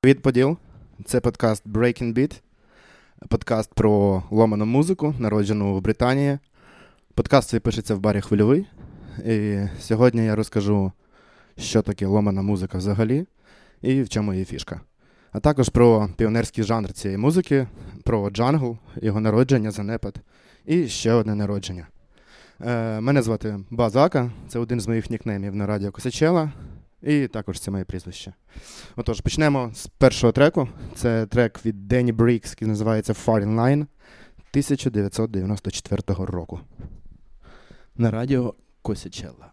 Привіт, Поділ. Це подкаст Breaking Beat. Подкаст про ломану музику, народжену в Британії. Подкаст цей пишеться в барі Хвильовий. І сьогодні я розкажу, що таке ломана музика взагалі і в чому її фішка. А також про піонерський жанр цієї музики, про джангл, його народження, занепад і ще одне народження. Е, Мене звати Базака, це один з моїх нікнеймів на радіо Косачела. І також це моє прізвище. Отож, почнемо з першого треку. Це трек від Дені Брікс, який називається Foreign Line 1994 року. На радіо Косячелла.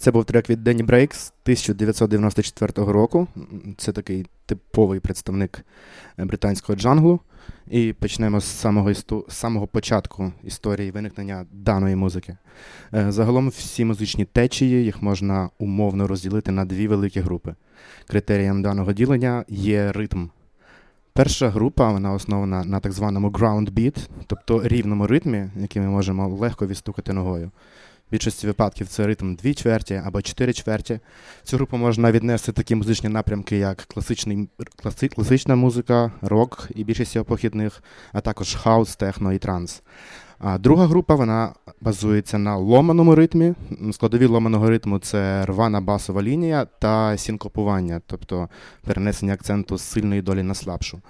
Це був трек від Денні Брейкс 1994 року. Це такий типовий представник е, британського джанглу. І почнемо з самого істу... самого початку історії виникнення даної музики. Е, Загалом всі музичні течії їх можна умовно розділити на дві великі групи. Критерієм даного ділення є ритм. Перша група вона основана на так званому ground beat, тобто рівному ритмі, який ми можемо легко відстукати ногою. Більшості випадків це ритм 2 чверті або 4 чверті. Цю групу можна віднести такі музичні напрямки, як класичний, класи, класична музика, рок і більшість його похідних, а також хаус, техно і транс. А друга група вона базується на ломаному ритмі. Складові ломаного ритму це рвана басова лінія та синкопування, тобто перенесення акценту з сильної долі на слабшу.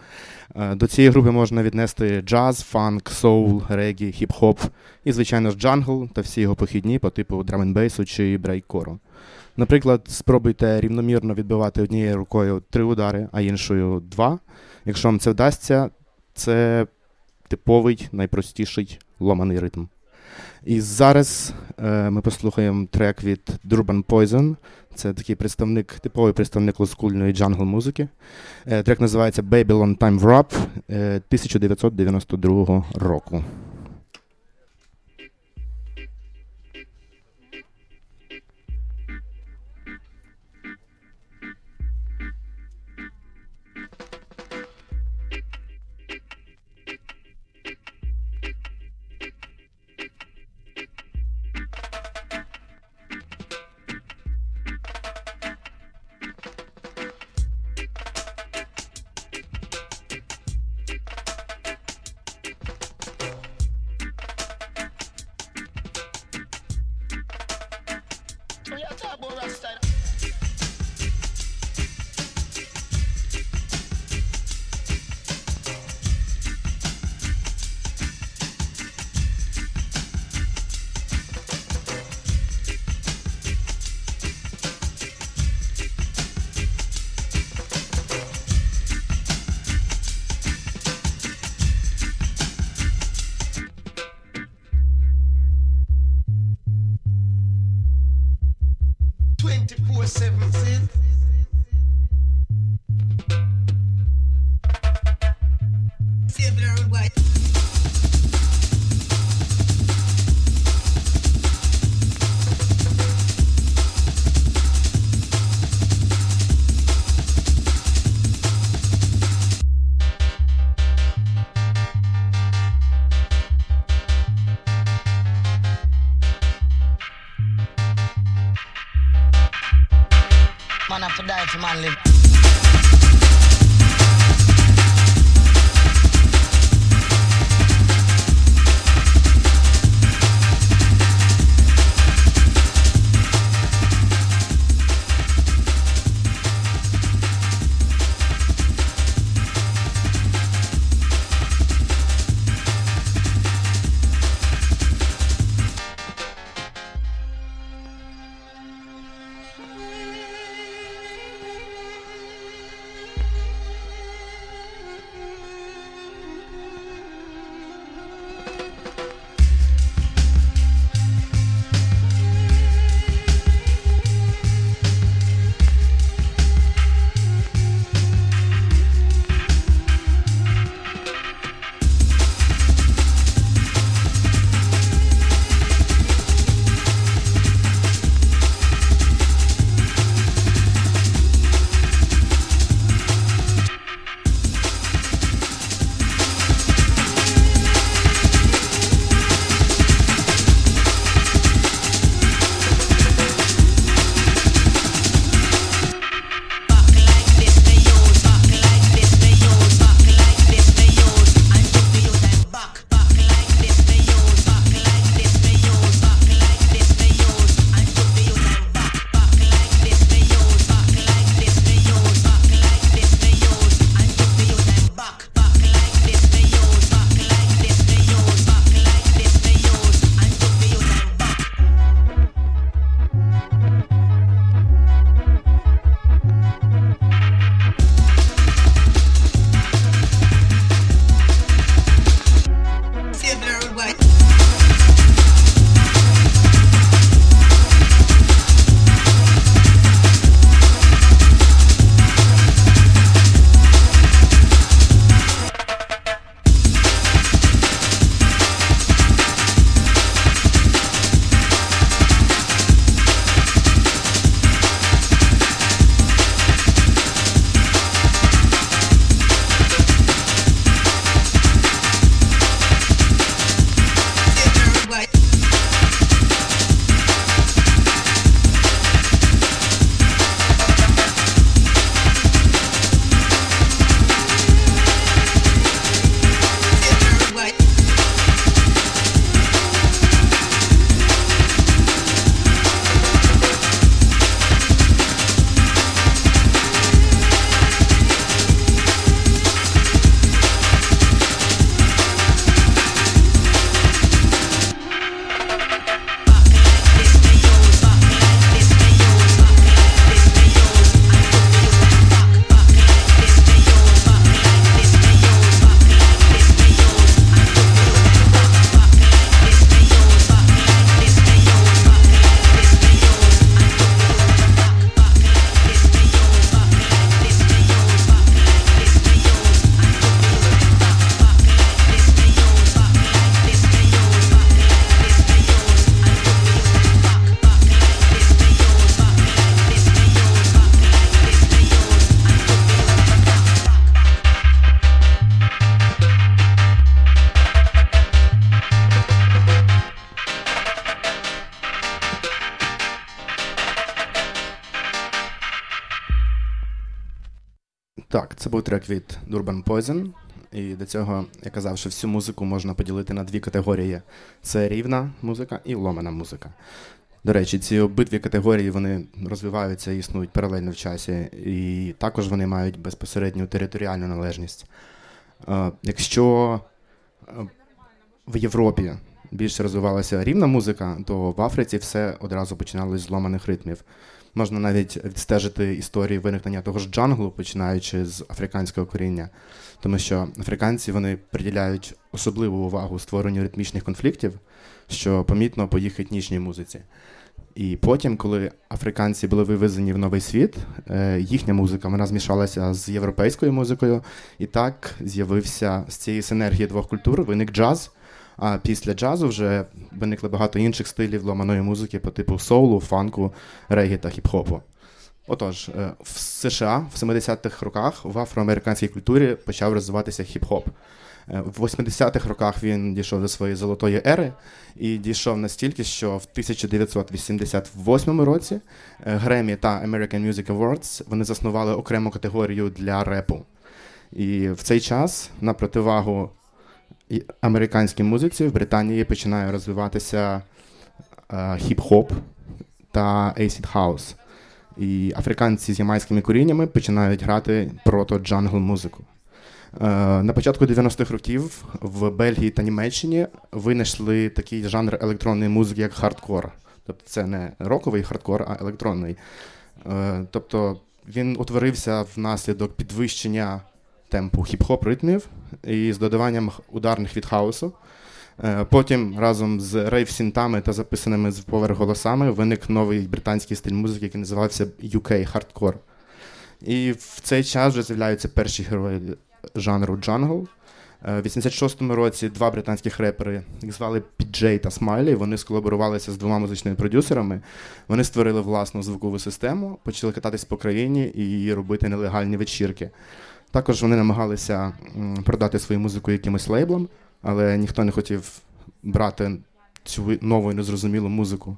Е, До цієї групи можна віднести джаз, фанк, соул, регі, хіп-хоп і, звичайно ж, джангл та всі його похідні по типу драм-н-бейсу чи брейккору. Наприклад, спробуйте рівномірно відбивати однією рукою три удари, а іншою два. Якщо вам це вдасться, це типовий, найпростіший ломаний ритм. І зараз е, ми послухаємо трек від Durban Poison. Це такий представник, типовий представник олдскульної джангл музики. Е, трек називається Babylon Timewarp е, 1992 року. let a man live трек від Durban Poison. І до цього я казав, що всю музику можна поділити на дві категорії: це рівна музика і ломана музика. До речі, ці обидві категорії вони розвиваються і існують паралельно в часі, і також вони мають безпосередню територіальну належність. Е, Якщо е, в Європі більше розвивалася рівна музика, то в Африці все одразу починалось з ломаних ритмів. Можна навіть відстежити історії виникнення того ж джанглу, починаючи з африканського коріння, тому що африканці вони приділяють особливу увагу створенню ритмічних конфліктів, що помітно по їх етнічній музиці. І потім, коли африканці були вивезені в новий світ, е, їхня музика вона змішалася з європейською музикою, і так з'явився з цієї синергії двох культур виник джаз. А після джазу вже виникли багато інших стилів ломаної музики по типу соулу, фанку, регі та хіп-хопу. Отож, е, в США в 70-х роках в афроамериканській культурі почав розвиватися хіп-хоп. Е, В 80-х роках він дійшов до своєї золотої ери і дійшов настільки, що в 1988 році е, Гремі та American Music Awards вони заснували окрему категорію для репу. І в цей час на противагу американській музиці в Британії починає розвиватися е, хіп-хоп та acid house. І африканці з ямайськими коріннями починають грати прото-джангл музику. Е, На початку 90-х років в Бельгії та Німеччині винайшли такий жанр електронної музики, як хардкор. Тобто це не роковий хардкор, а електронний. Е, Тобто він утворився внаслідок підвищення темпу хіп-хоп ритмів і з додаванням ударних від хаусу. Е, Потім разом з рейв-сінтами та записаними з поверх голосами виник новий британський стиль музики, який називався UK Hardcore. І в цей час вже з'являються перші герої жанру джангл. Е, В 86-му році два британських репери, їх звали PJ та Smiley. Вони сколаборувалися з двома музичними продюсерами. Вони створили власну звукову систему, почали кататись по країні і робити нелегальні вечірки. Також вони намагалися продати свою музику якимось лейблам, але ніхто не хотів брати цю нову і незрозумілу музику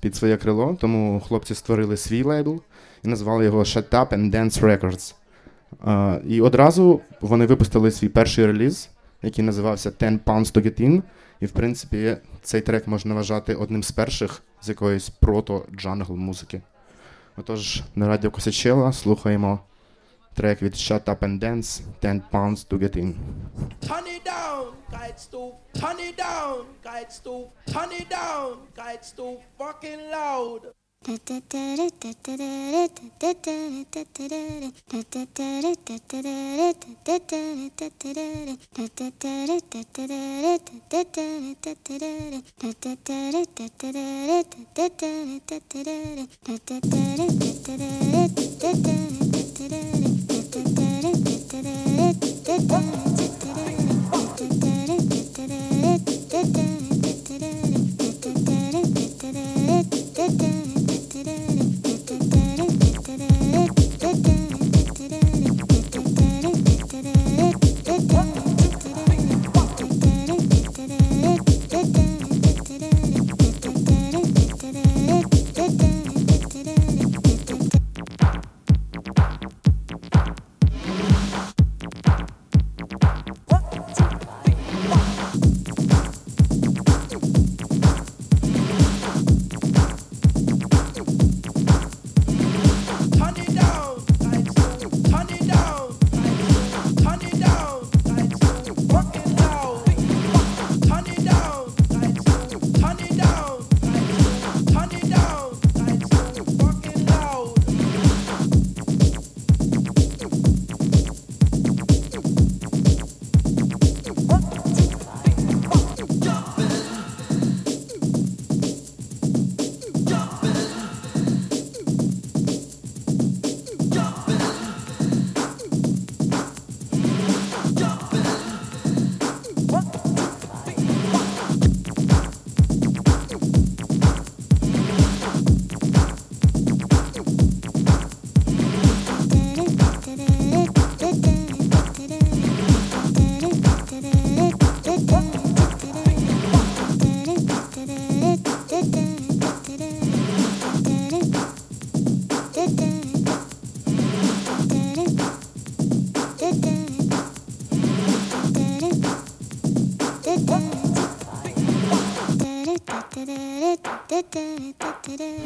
під своє крило, тому хлопці створили свій лейбл і назвали його Shut Up and Dance Records. І одразу вони випустили свій перший реліз, який називався 10 Pounds to Get In. І, в принципі, цей трек можна вважати одним з перших з якоїсь прото-джангл музики. Отож, на радіо Косячела слухаємо track with Shut Up and Dance, 10 pounds to get in. Turn it down, guides to turn it down, guides to turn it down, guides to fucking loud. da da てれててれ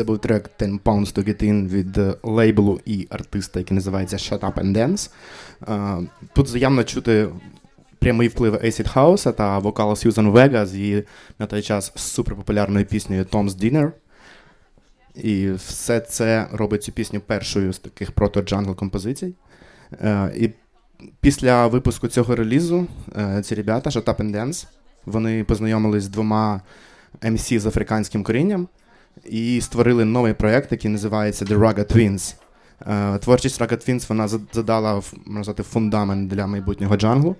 це був трек 10 Pounds to Get In від е, лейблу і артиста, який називається Shut Up and Dance. Е, Тут заявно чути прямий вплив Acid House та вокалу Сьюзан Вега з її на той час суперпопулярною піснею Tom's Dinner. І все це робить цю пісню першою з таких прото-джангл композицій. Е, І після випуску цього релізу ці ребята, Shut Up and Dance, вони познайомились з двома MC з африканським корінням і створили новий проєкт, який називається The Raga Twins. Е, Творчість Raga Twins вона задала можна сказати, фундамент для майбутнього джанглу.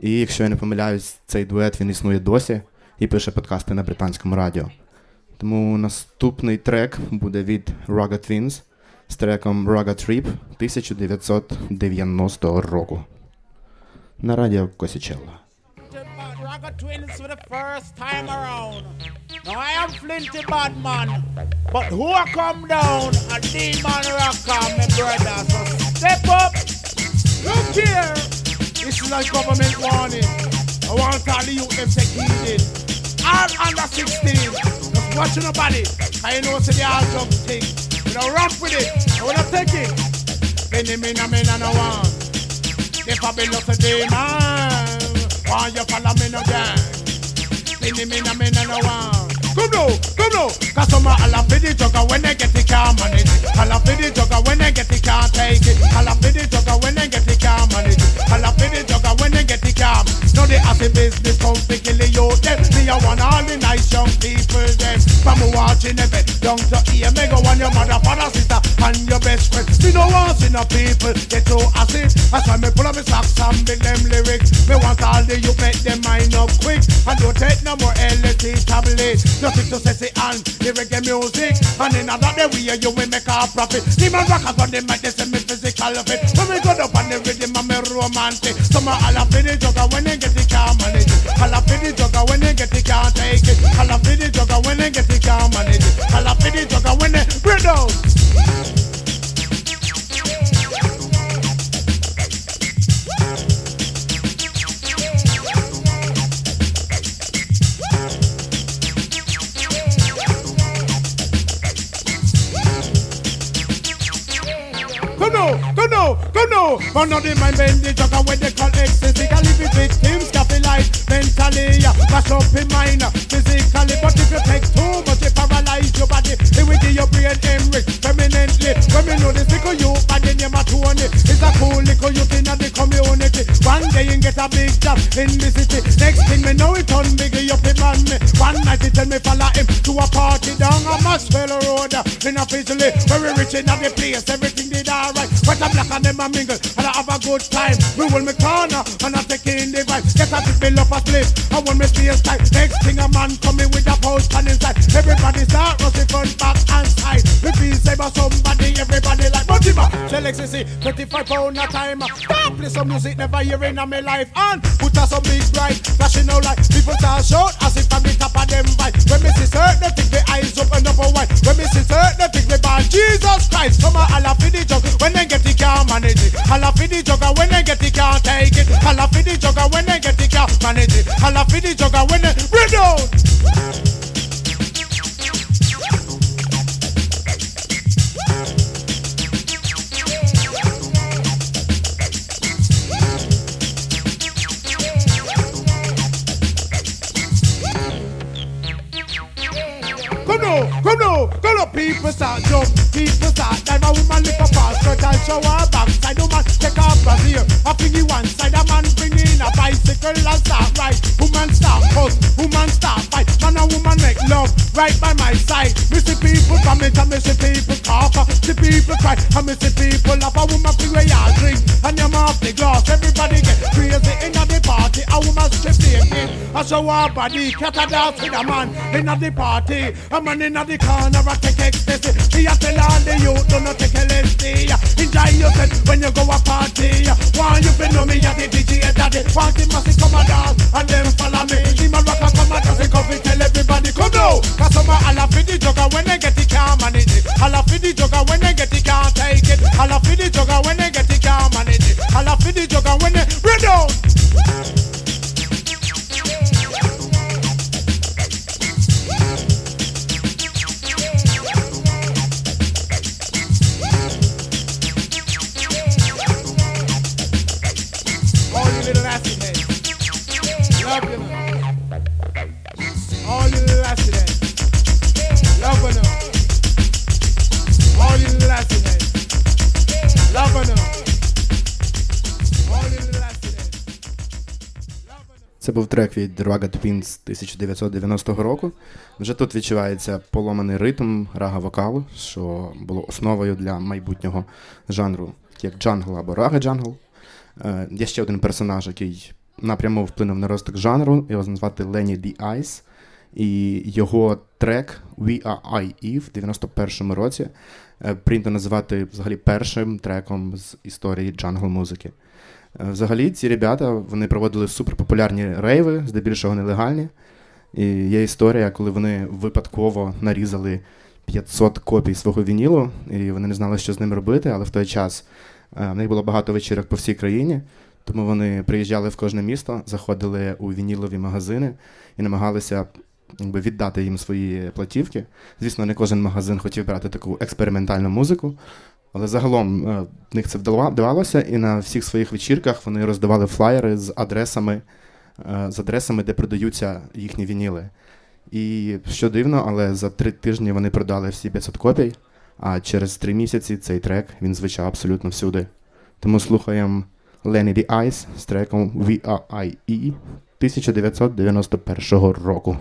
І якщо я не помиляюсь, цей дует він існує досі і пише подкасти на британському радіо. Тому наступний трек буде від Raga Twins з треком Raga Trip 1990 року. На радіо Косічелла. Raga Twins for the first time around. Now I am Flinty Bad Man, but who come down? A demon rocker, my brother. So step up. Look here. This is a government warning. I want all the youth them take heed. All under 16. Just watch your body. I know say they all jump thing. You know, ramp with it. I wanna take it. Any me na me na no one. They probably look a demon. Why you follow me no gang? Any me na me na no one. Come now, come now. A all for the jugger when they get can't manage it. All for the jugger when they get it can't take it. All for the jugger when they get can't manage it. All for the jugger when they get it can't. Now they have the business come to kill the youth them. Me a want all the nice young people them. From watching the bed down to here. Me go on your mother, father, sister and your best friend. Me no want see no people get so acid. That's why me pull up my socks and build them lyrics. Me want all the youth make them mind up quick. And don't take no more LSD tablets. Nothing to set it on the reggae music. And in another day we you will make a profit. Demon rockers on them make they say me physical fit. When me go up on the rhythm and me romantic. Some are all up in the jugger when they get it can't manage it. All up in the jugger when they get it can't take it. All up in the jugger when they get it can't manage it. All up in the jugger when they break down. Come now, come now, come now. One of them mind the jugger when they call ecstasy. Can live with victims, capitalize mentally. Mash up in mind, physically. But if you take too much, it paralyze your body. It will give your brain hemorrhage permanently. When we know this little you, and the name of Tony. It's a cool little youth in the community. One day you get a big job in the city. Next thing me know it on big up him on me. One night he tell me follow him to a party down on Maxwell Road. In a Fizzly, very rich in the place, everything did alright. But I'm black and them a mingle, and I have a good time. We will me corner, and I take in the vibe. Get a bill up a slip, I want me stay tight. Next thing a man coming with a post and inside. Everybody start rushing front, back and side. Feel say about somebody, everybody like Fatima. Tell ecstasy, 25 pound a time. Stop play some music never hear in my life. And put us some big bright, flashing out lights. People start shout as if I'm the top of them vibe. When me see certain things, the eyes open up wide. When me see certain things, me band Jesus Christ. Come on, Allah for the jug. When they get it can't manage it. Allah for the jugger. When they get it can't take it. Allah for the jugger. When they get it can't manage it. Allah for the jugger. When they, read out. Come now, come now, people start jump, people start dive. A woman lift up her skirt and show her backside. Woman take off brassiere, a thingy one side. A man bring in a bicycle and start ride. Woman start fuss, woman start fight. Man and woman make love right by my side. Me see people vomit and me see people cough. See people cry and me see people laugh. A woman bring away all drink and you off the glass. Everybody get crazy in the party. A woman strip naked, I show her body. Cat a dance with a man in the party. A man in the corner a take ecstasy. She a tell all the youth do not take LSD. Enjoy yourself when you go a party. Want you be know me at the DJ daddy. Want the massive come a dance and then follow me. See my rocker come a dance and come tell everybody come now. Cause some a holla for the jugger when they get it can't manage it. Holla for the jugger when they get it can't take it. Holla for the jugger when they get it can't manage it. Holla for the jugger when they run Це був трек від Ragga Twins 1990 року. Вже тут відчувається поломаний ритм рага вокалу, що було основою для майбутнього жанру, як джангл або рага джангл. Е, Є ще один персонаж, який напряму вплинув на розвиток жанру, його звати Lennie De Ice. І його трек We Are I.E. в 91-му році прийнято називати взагалі першим треком з історії джангл музики. Е, Взагалі, ці ребята вони проводили суперпопулярні рейви, здебільшого нелегальні. І є історія, коли вони випадково нарізали 500 копій свого вінілу, і вони не знали, що з ним робити, але в той час е, в них було багато вечірок по всій країні, тому вони приїжджали в кожне місто, заходили у вінілові магазини і намагалися якби, віддати їм свої платівки. Звісно, не кожен магазин хотів брати таку експериментальну музику, але загалом е, в них це вдава- вдавалося, і на всіх своїх вечірках вони роздавали флаєри з адресами, е, з адресами, де продаються їхні вініли. І що дивно, але за три тижні вони продали всі 500 копій, а через три місяці цей трек він звучав абсолютно всюди. Тому слухаємо Lenny the Ice з треком We Are I.E. 1991 року.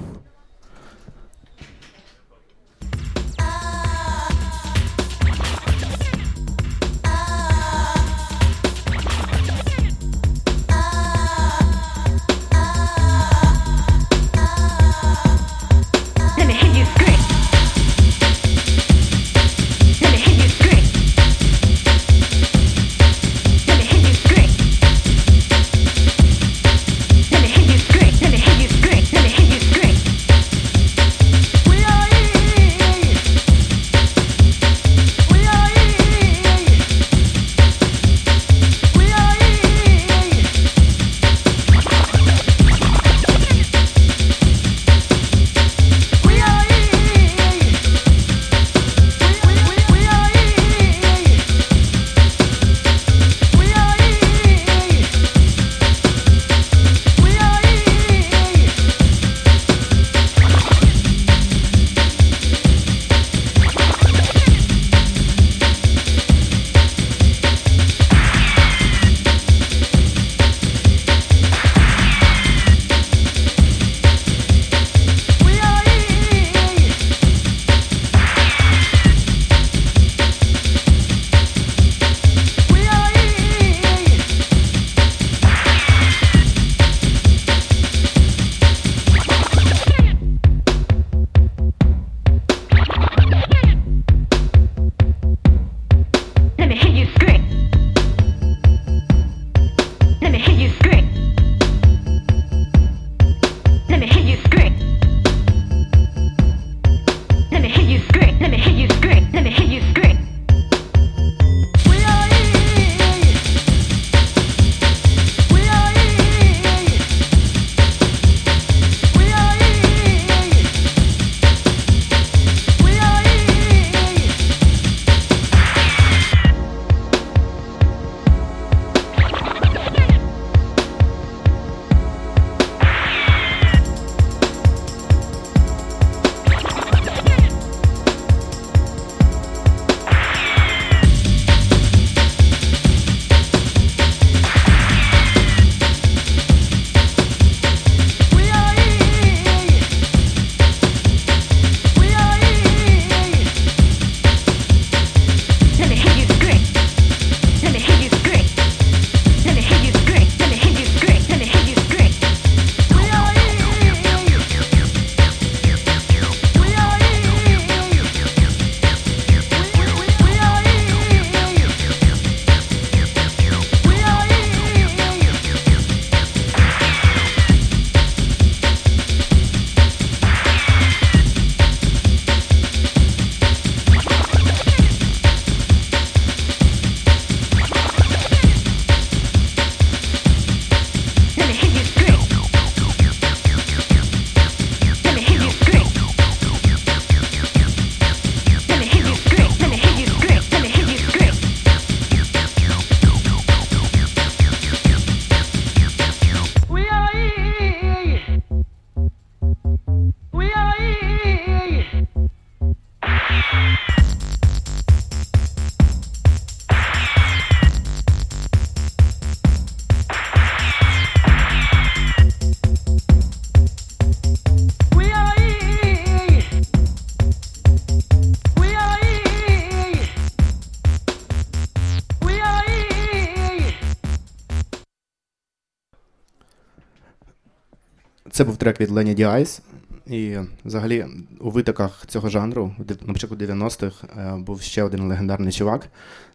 Трек від Lennie De Ice І взагалі у витоках цього жанру, на початку 90-х, е, був ще один легендарний чувак.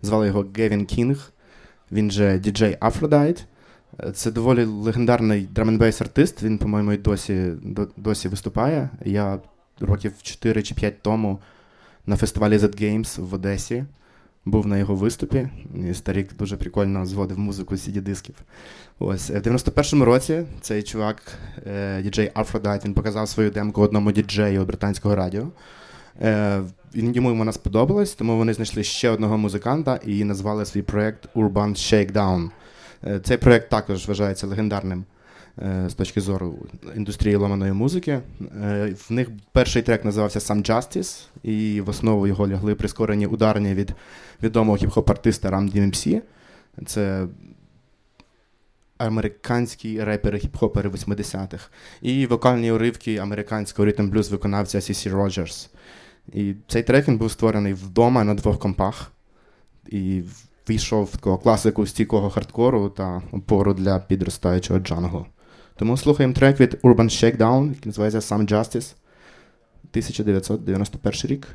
Звали його Гевін Кінг. Він же діджей Aphrodite. Е, Це доволі легендарний драм-н-бейс артист. Він, по-моєму, і досі, досі виступає. Я років 4 чи 5 тому на фестивалі Z Games в Одесі був на його виступі. І старік дуже прикольно зводив музику з CD-дисків. Ось е, в 91-му році цей чувак, е, діджей Aphrodite, він показав свою демку одному діджею британського радіо. Е, він- Йому вона сподобалась, тому вони знайшли ще одного музиканта і назвали свій проєкт Urban Shakedown. Цей проєкт також вважається легендарним з точки зору індустрії ломаної музики. Е, В них перший трек називався Some Justice, і в основу його лягли прискорені ударні від відомого хіп-хоп-артиста Ram DMC. Це американські репери, хіп-хопери 80-х. І вокальні уривки американського ритм блюз виконавця C.C. Роджерс. І цей трек він був створений вдома на двох компах. І війшов в такого класику стійкого хардкору та опору для підростаючого джанглу. Тому слухаємо трек від Urban Shakedown, який називається Some Justice. 1991 рік.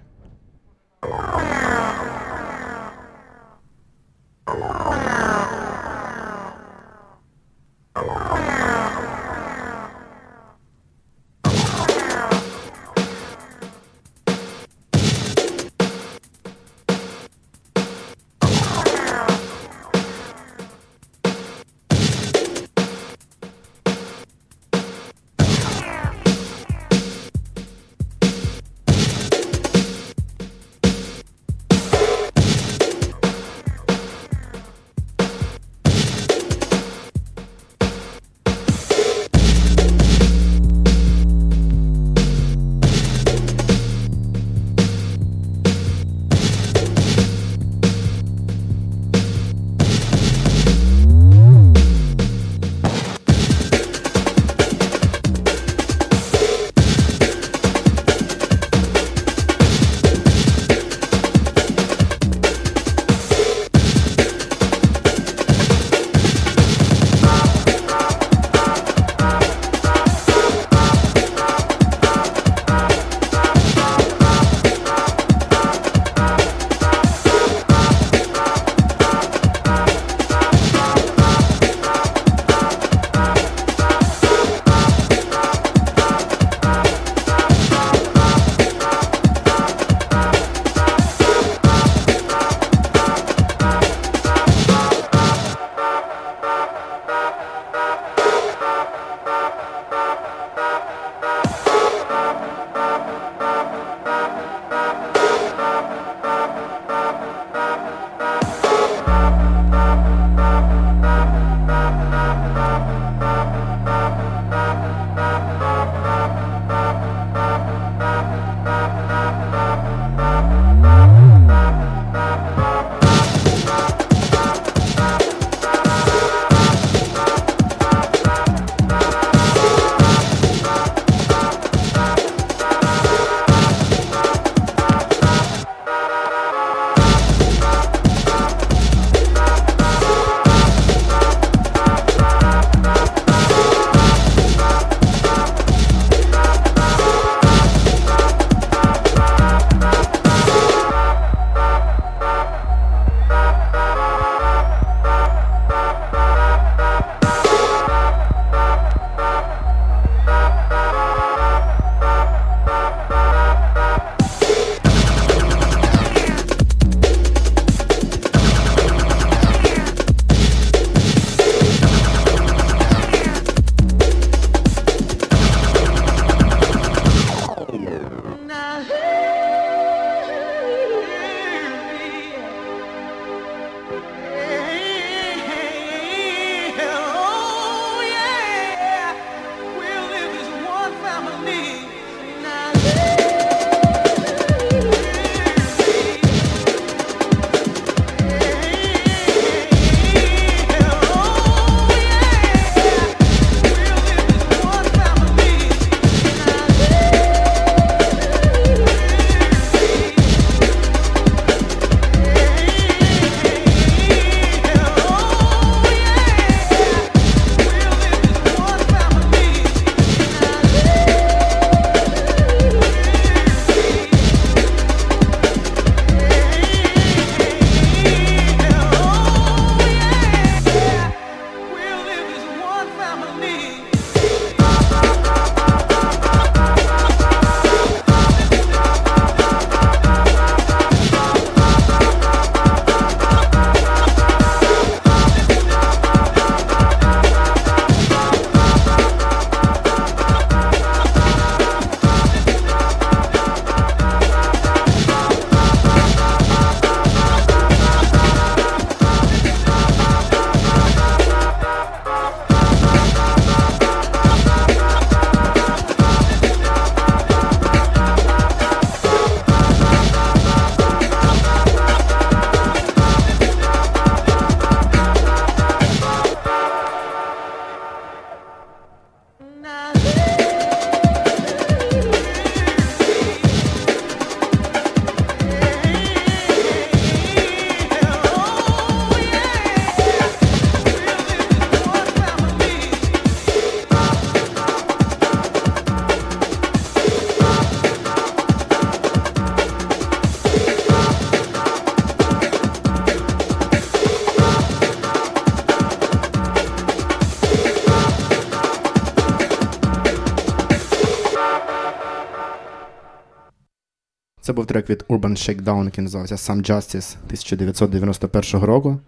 Трек від Urban Shakedown, який називався Some Justice 1991 року.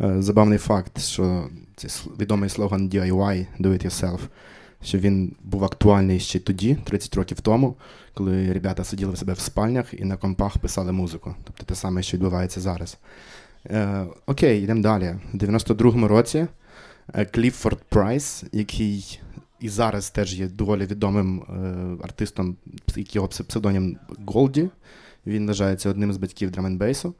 Е, Забавний факт, що цей відомий слоган DIY Do It Yourself, що він був актуальний ще тоді, 30 років тому, коли ребята сиділи в себе в спальнях і на компах писали музику. Тобто те саме, що відбувається зараз. Е, окей, йдемо далі. У 92-му році е, Кліффорд Прайс, який і зараз теж є доволі відомим е, артистом, який його псевдонім Голді. Він вважається одним з батьків драменбейсу.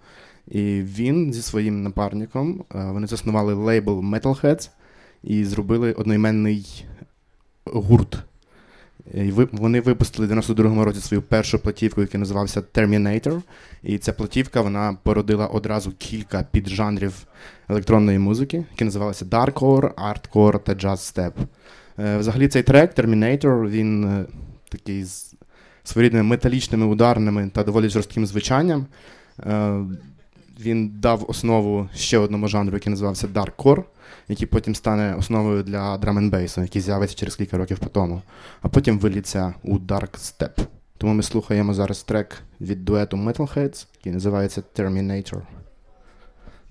І він зі своїм напарником е, вони заснували лейбл Metalheads і зробили одноіменний гурт. І вони випустили в 92-му році свою першу платівку, яка називався Terminator. І ця платівка вона породила одразу кілька піджанрів електронної музики, які називалися Darkcore, Hardcore та Jazz Step. Е, Взагалі цей трек Terminator, він е, такий своєрідними металічними ударними та доволі жорстким звучанням. Е, Він дав основу ще одному жанру, який називався Darkcore, який потім стане основою для bass, який з'явиться через кілька років по тому. А потім виліться у Dark Step. Тому ми слухаємо зараз трек від дуету Metalheads, який називається Terminator.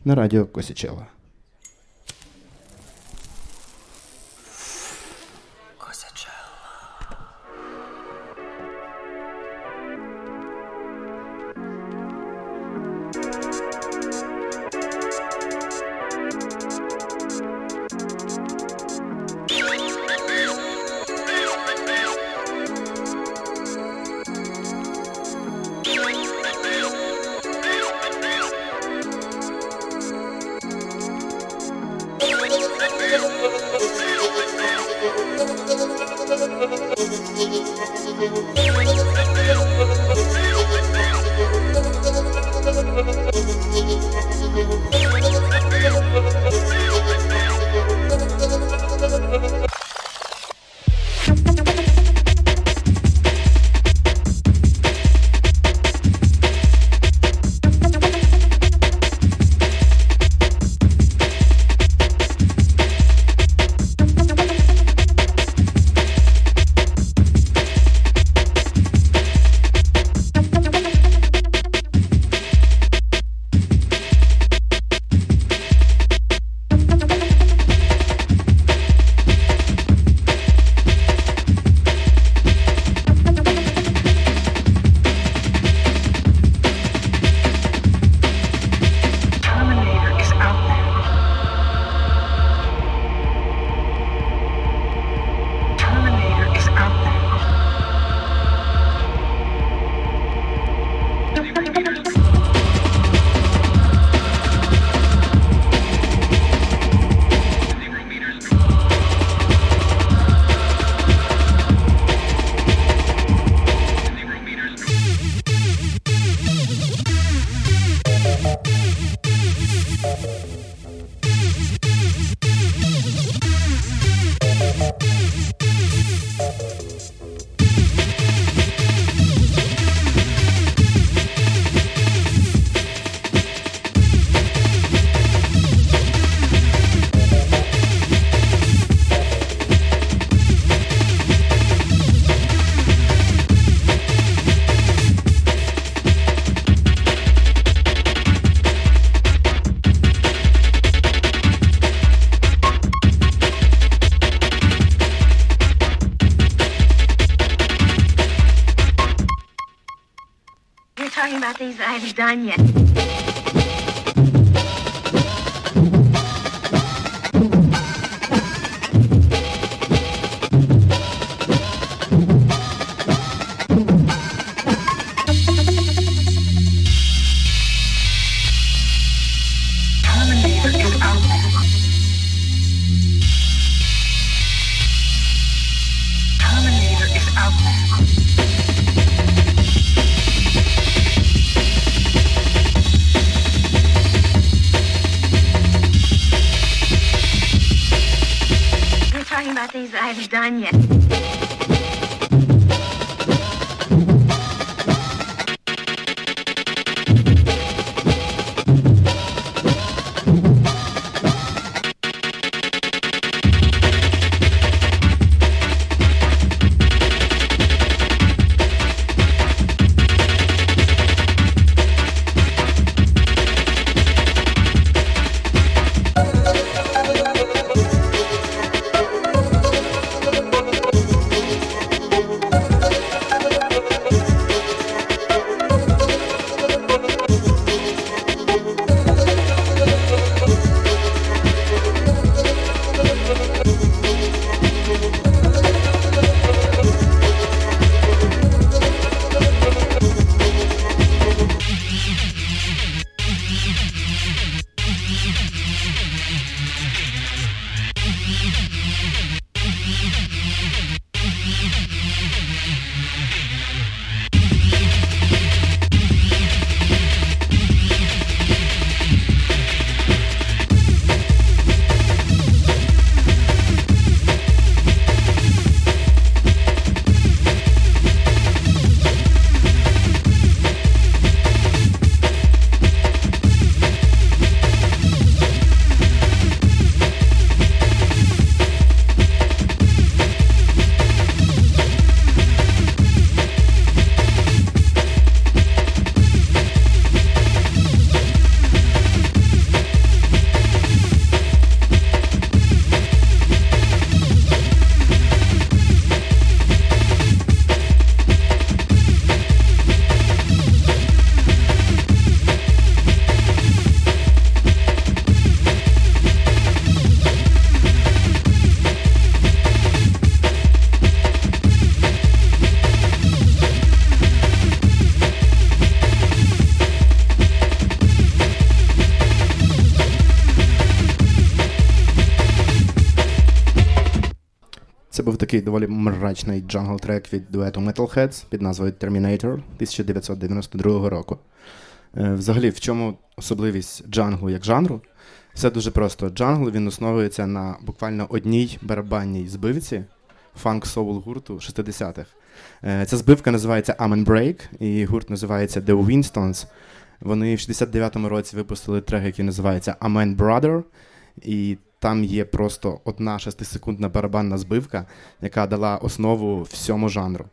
На радіо Косічела. I такий доволі мрачний джангл трек від дуету Metalheadz під назвою Terminator 1992 року. Е, Взагалі, в чому особливість джанглу як жанру? Все дуже просто. Джангл він основується на буквально одній барабанній збивці фанк-соул гурту 60-х. Е, Ця збивка називається Amen Break, і гурт називається The Winstons. Вони в 69-му році випустили трек, який називається Amen Brother. І там є просто одна шестисекундна барабанна збивка, яка дала основу всьому жанру.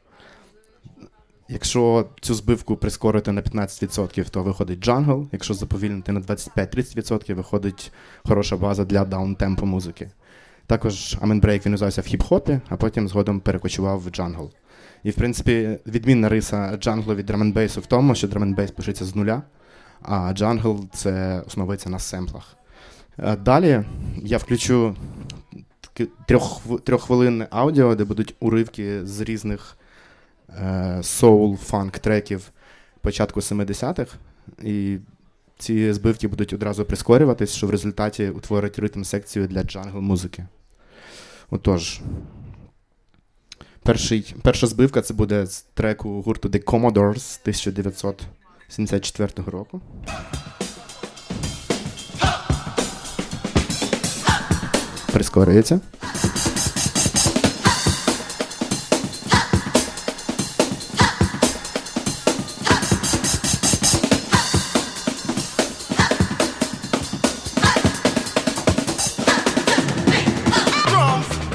Якщо цю збивку прискорити на 15%, то виходить джангл. Якщо заповільнити на 25-30%, виходить хороша база для даунтемпу музики. Також Break він називався в хіп-хопі, а потім згодом перекочував в джангл. І, в принципі, відмінна риса джанглу від драм-н-бейсу в тому, що драм-н-бейс пишеться з нуля, а джангл це основується на семплах. Е, Далі я включу трьох, трьоххвилинне аудіо, де будуть уривки з різних соул фанк треків початку 70-х. І ці збивки будуть одразу прискорюватись, що в результаті утворить ритм секцію для джангл музики. Отож, перший, перша збивка це буде з треку гурту The Commodores 1974 року. Прискорюється.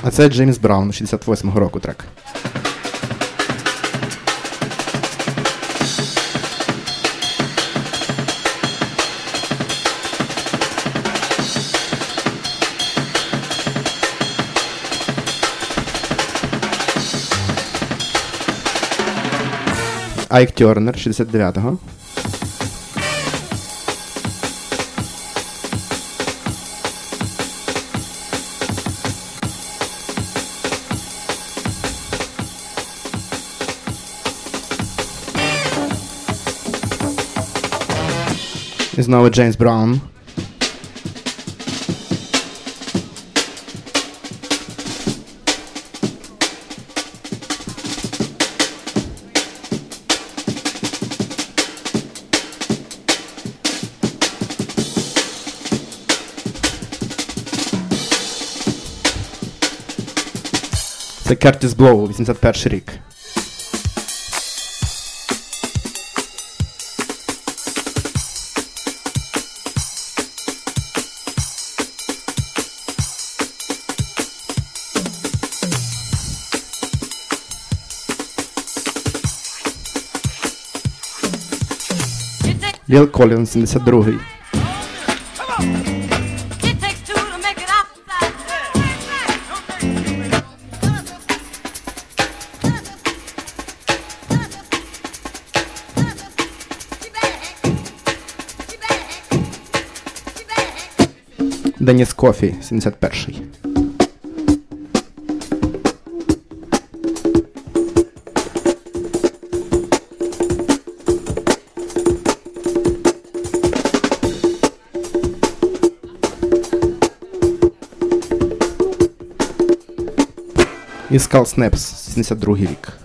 А це Джеймс Браун 68-го року трек. Айк Тернер 69-го. І знову Джеймс Браун. Це Кертіс Блоу, 81 рік. Біл Колін, 72-й. Деніс Кофі, 71-й. І Скал Снепс, 72 рік.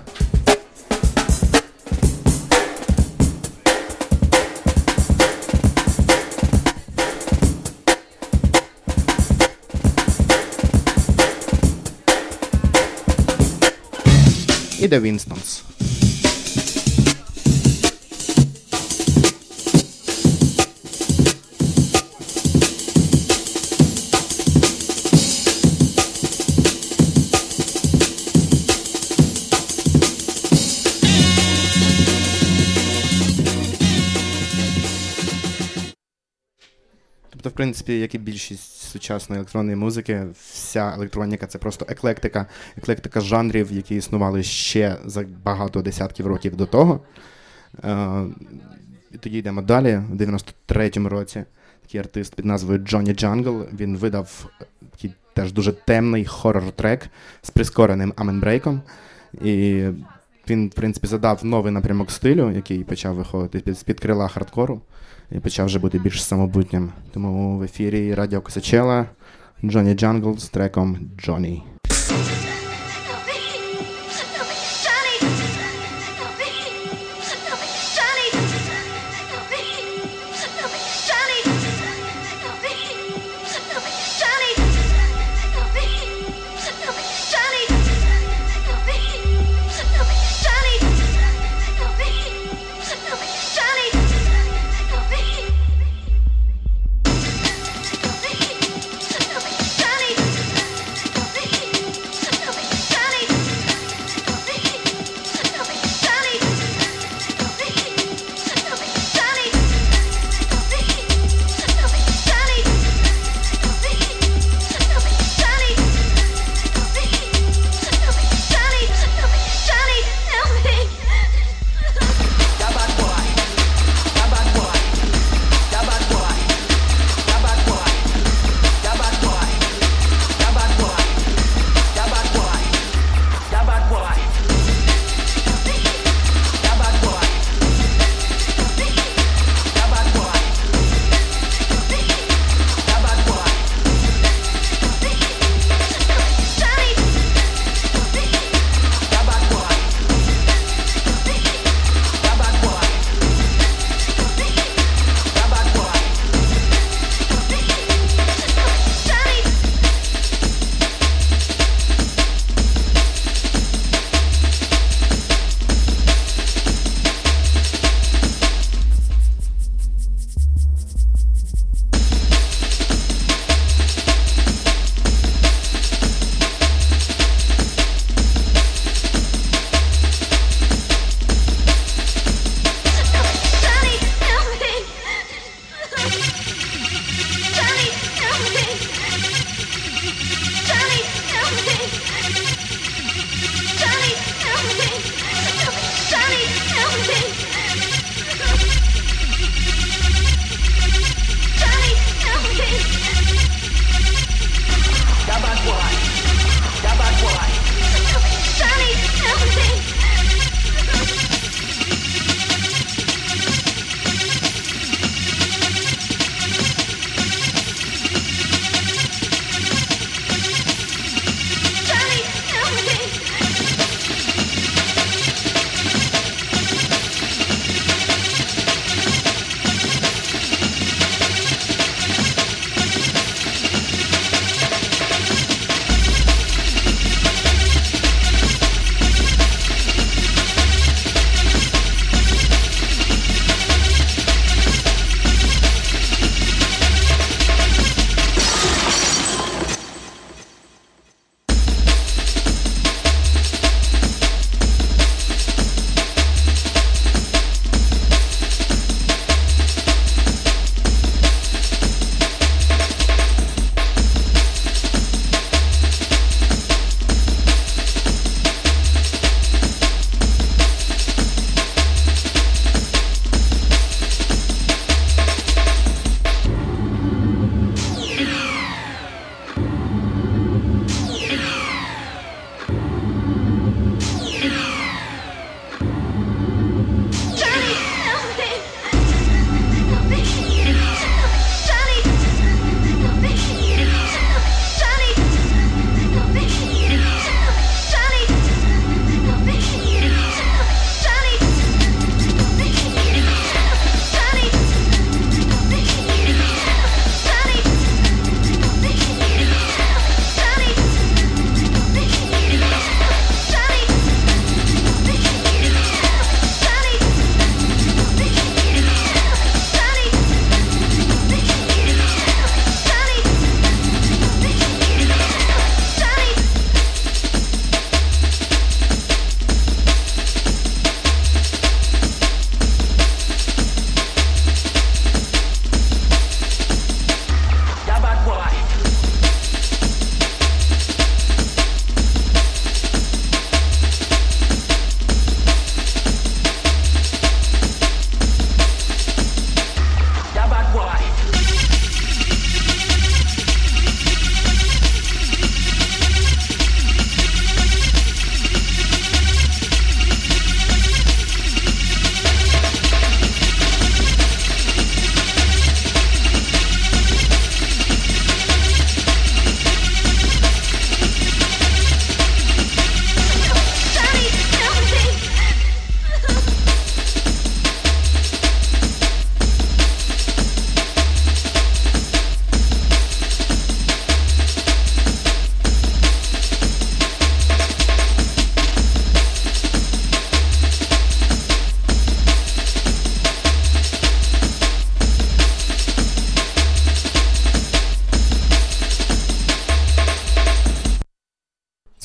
The Winstons. Тобто, в принципі, як і більшість сучасної електронної музики, вся електроніка це просто еклектика, еклектика жанрів, які існували ще за багато десятків років до того. Е, і тоді йдемо далі. В 93-му році такий артист під назвою Джонні Джангл. Він видав такий теж дуже темний хоррор-трек з прискореним amen break ом. І він, в принципі, задав новий напрямок стилю, який почав виходити з-під крила хардкору і почав вже бути більш самобутнім. Тому в ефірі Радіо Косачела Джонні Джангл з треком Джонні.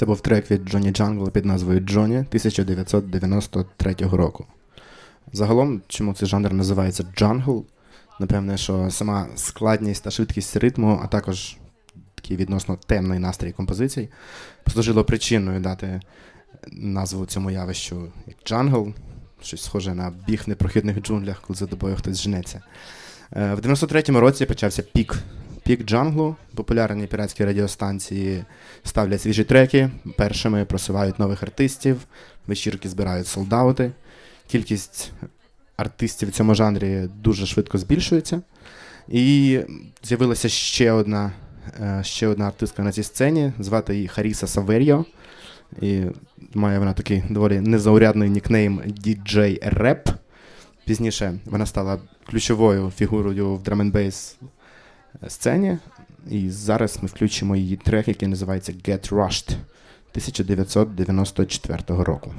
Це був трек від Джоні Джангла під назвою Джоні 1993 року. Загалом, чому цей жанр називається джангл? Напевне, що сама складність та швидкість ритму, а також такий відносно темний настрій композицій, послужило причиною дати назву цьому явищу як джангл, щось схоже на біг в непрохідних джунглях, коли за тобою хтось женеться. Е, В 93-му році почався пік. Пік джанглу. Популярні піратські радіостанції ставлять свіжі треки, першими просувають нових артистів, вечірки збирають солдаути. Кількість артистів в цьому жанрі дуже швидко збільшується. І з'явилася ще одна, е, ще одна артистка на цій сцені, звати її Харіса Саверіо. І має вона такий доволі незаурядний нікнейм DJ Rap. Пізніше вона стала ключовою фігурою в драм-н-бейс сцені. І зараз ми включимо її трек, який називається Get Rushed 1994 року.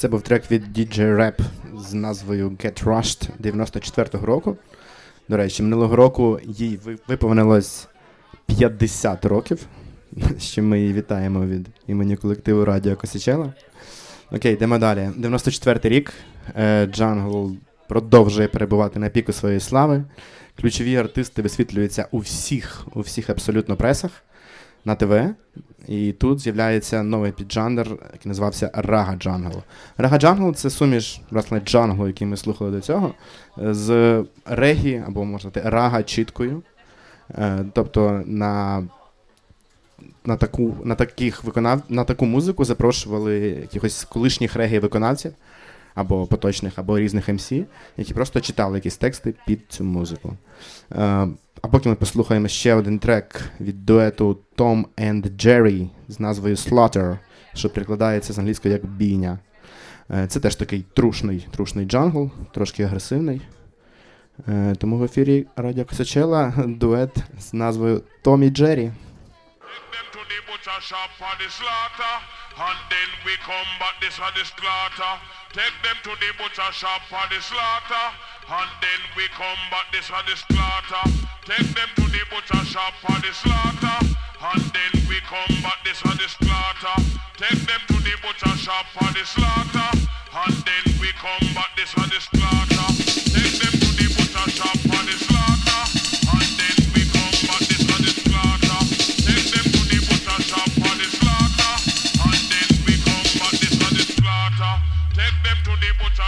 Це був трек від DJ Rap з назвою Get Rushed 94-го року. До речі, минулого року їй ви- виповнилось 50 років, чим ми її вітаємо від імені колективу Радіо Косичела. Окей, йдемо далі. 94-й рік. Е, Джангл продовжує перебувати на піку своєї слави. Ключові артисти висвітлюються у всіх, у всіх абсолютно пресах на ТВ. І тут з'являється новий піджанр, який називався Рага Джангл. Рага Джангл це суміш власне джанглу, який ми слухали до цього, з регі, або можна сказати, рага читкою. Е, Тобто на, на, таку, на, таких виконав, на таку музику запрошували якихось колишніх регі виконавців, або поточних, або різних MC, які просто читали якісь тексти під цю музику. Е, А поки ми послухаємо ще один трек від дуету Tom and Jerry з назвою Slaughter, що перекладається з англійської як бійня. Е, Це теж такий трушний, трушний джангл, трошки агресивний. Е, Тому в ефірі Радіо Косачела дует з назвою Том і Джері. Butcher shop for the slaughter, and then we come back this for the slaughter. Take them to the butcher shop for the slaughter, and then we come back this for the slaughter. Take them to the butcher shop for the slaughter, and then we come back this for the slaughter. Take them to the butcher shop for the slaughter, and then we come back this for the slaughter.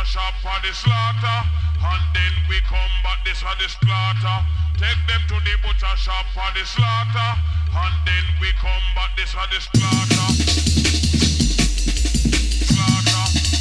Butcher shop for the slaughter, and then we come back this for the slaughter. Take them to the butcher shop for the slaughter, and then we come back this for the. Slaughter. Slaughter.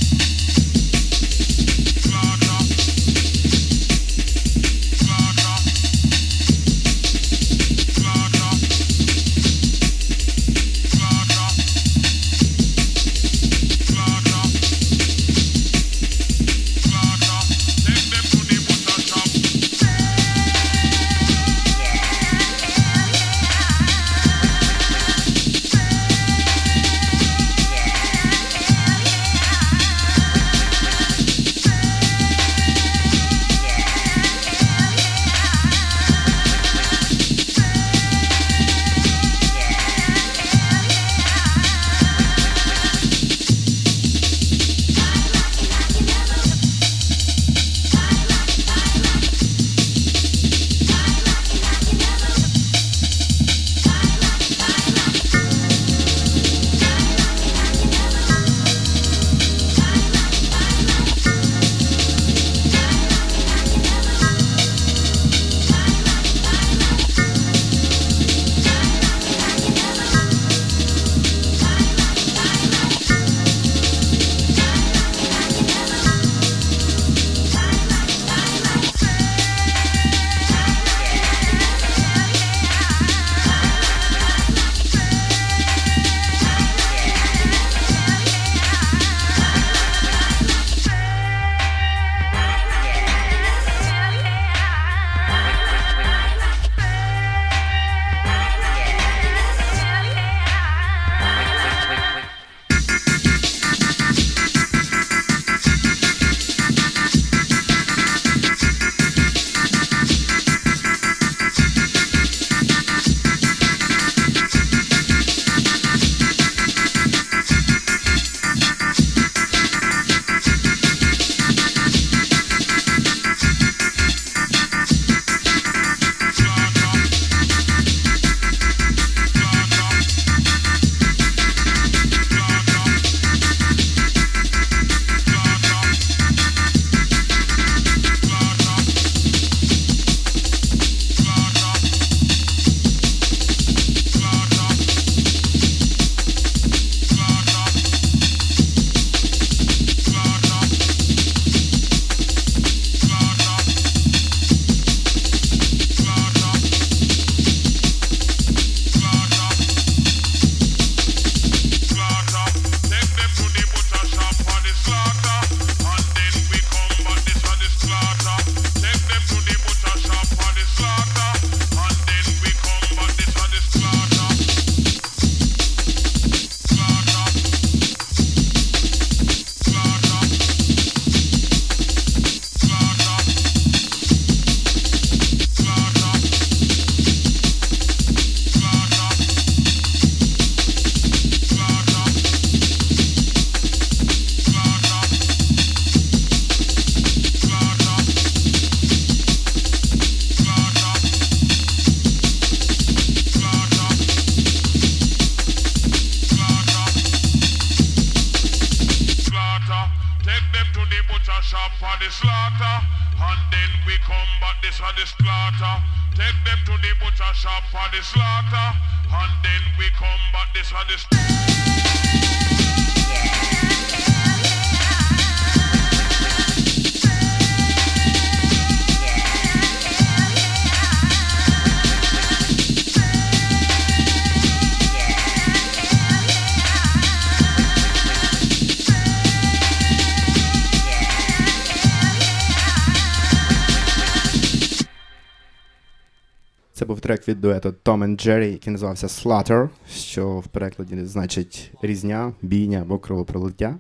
Трек від дуету Tom and Jerry, який називався Slaughter, що в перекладі значить різня, бійня або кровопролиття.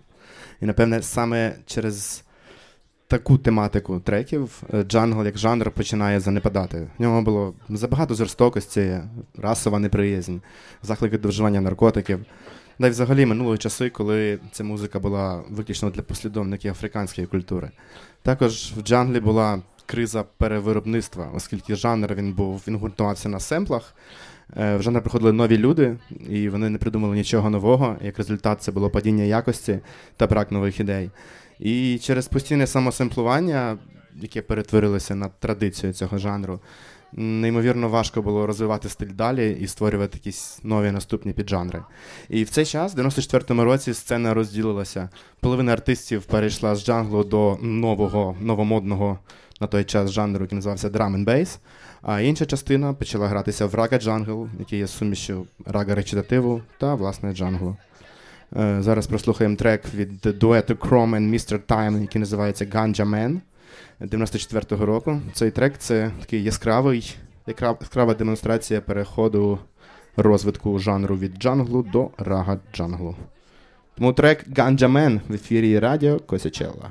І, напевне, саме через таку тематику треків е, джангл як жанр починає занепадати. В ньому було забагато жорстокості, расова неприязнь, заклики до вживання наркотиків. Да й взагалі минули часи, коли ця музика була виключно для послідовників африканської культури. Також в джанглі була криза перевиробництва, оскільки жанр він був він гуртувався на семплах. Е, В жанр приходили нові люди, і вони не придумали нічого нового. Як результат, це було падіння якості та брак нових ідей. І через постійне самосемплування, яке перетворилося на традицію цього жанру, неймовірно важко було розвивати стиль далі і створювати якісь нові наступні піджанри. І в цей час, в 94-му році, сцена розділилася. Половина артистів перейшла з джанглу до нового, новомодного на той час жанру, який називався Drum and Bass, а інша частина почала гратися в рага джангл, який є сумішю рага речитативу та власне джанглу. Е, Зараз прослухаємо трек від дуету Krome and Mr. Time, який називається Ganja Man 94-го року. Цей трек це такий яскравий, яскра- яскрава демонстрація переходу розвитку жанру від джанглу до рага джанглу. Тому трек Ganja Man в ефірі радіо Косячелла.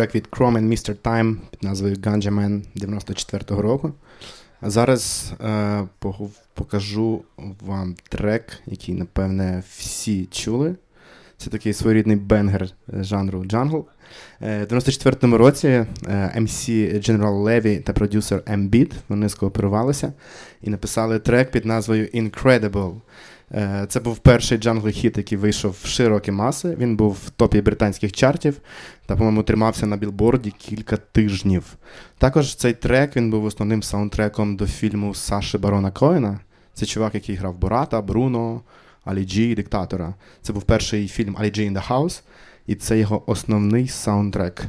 трек від Krome and Mr. Time під назвою Ganja Man 94-го року. А зараз е, покажу вам трек, який, напевне, всі чули. Це такий своєрідний бенгер жанру джангл. Е, в 94-му році е, MC General Levy та продюсер ем M-Beat вони скооперувалися і написали трек під назвою Incredible. Е, це був перший джангл хіт, який вийшов в широкі маси. Він був в топі британських чартів та, по-моєму, тримався на білборді кілька тижнів. Також цей трек він був основним саундтреком до фільму Саші Барона Коена. Це чувак, який грав Бората, Бруно, Алі Джі, Диктатора. Це був перший фільм Алі Джі in the House, і це його основний саундтрек.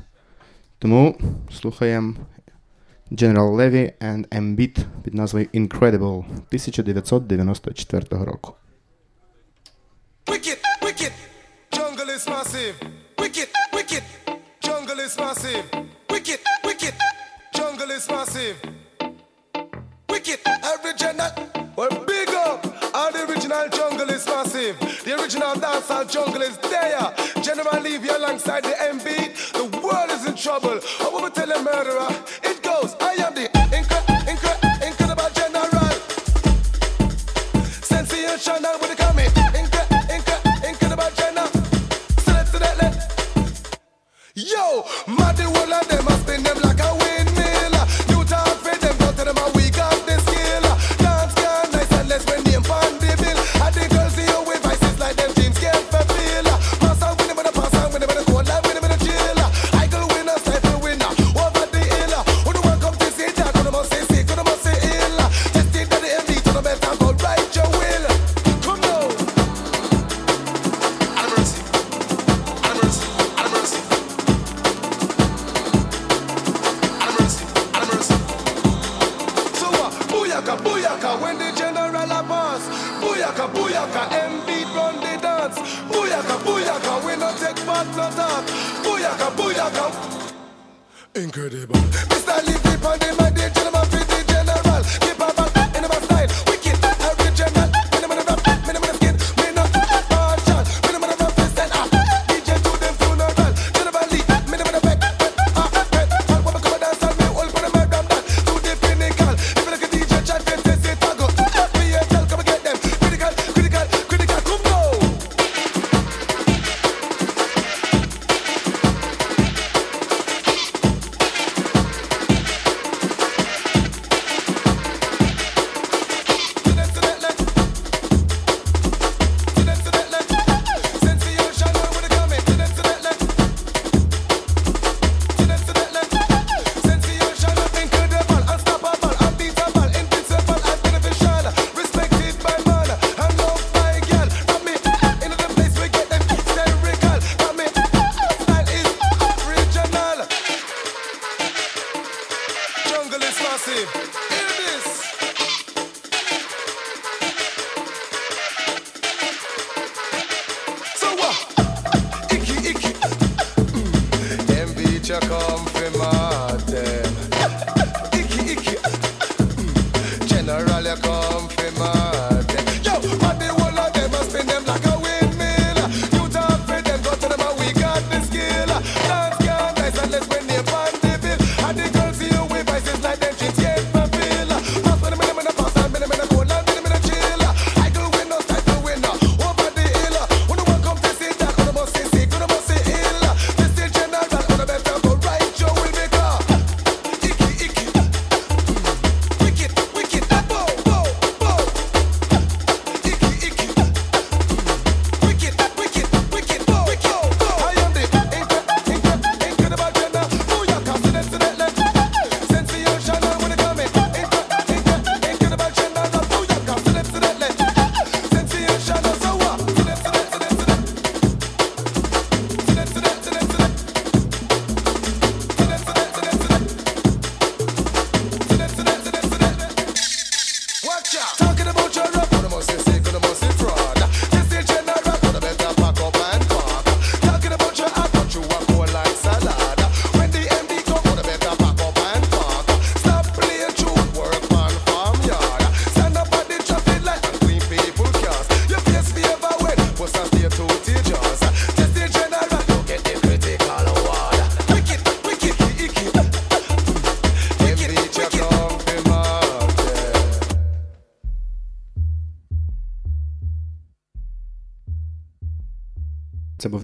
Тому слухаємо General Levy and M-Beat під назвою Incredible 1994 року. wicked, wicked. Jungle is massive. Wicked, wicked. Jungle is massive. Wicked, wicked. Jungle is massive. Wicked, original. Well, big up. All the original jungle is massive. The original dancehall jungle is there. General Levy alongside the MB. The world is in trouble. Mad the whole of them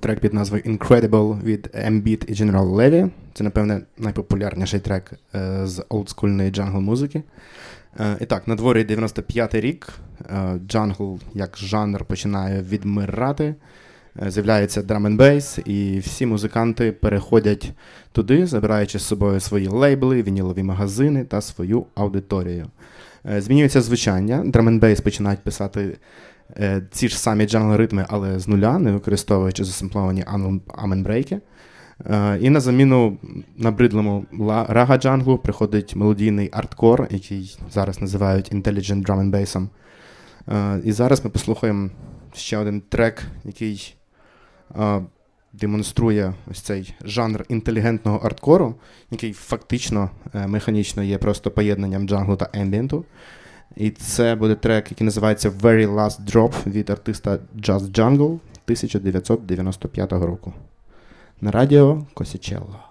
трек під назвою Incredible від M-Beat і General Levy. Це, напевне, найпопулярніший трек е, з олдскульної джангл музики. Е, і так, на дворі 95-й рік. Е, джангл як жанр починає відмирати. З'являється and bass, і всі музиканти переходять туди, забираючи з собою свої лейбли, вінілові магазини та свою аудиторію. Змінюється звучання. And bass починають писати ці ж самі джангл-ритми, але з нуля, не використовуючи засимпловані аменбрейки. Е, І на заміну набридлому рага джанглу приходить мелодійний арткор, який зараз називають Intelligent Drum and Bass. Е, І зараз ми послухаємо ще один трек, який е, демонструє ось цей жанр інтелігентного арткору, який фактично е, механічно є просто поєднанням джанглу та ембієнту. І це буде трек, який називається Very Last Drop від артиста Just Jungle 1995 року. На радіо Косічелло.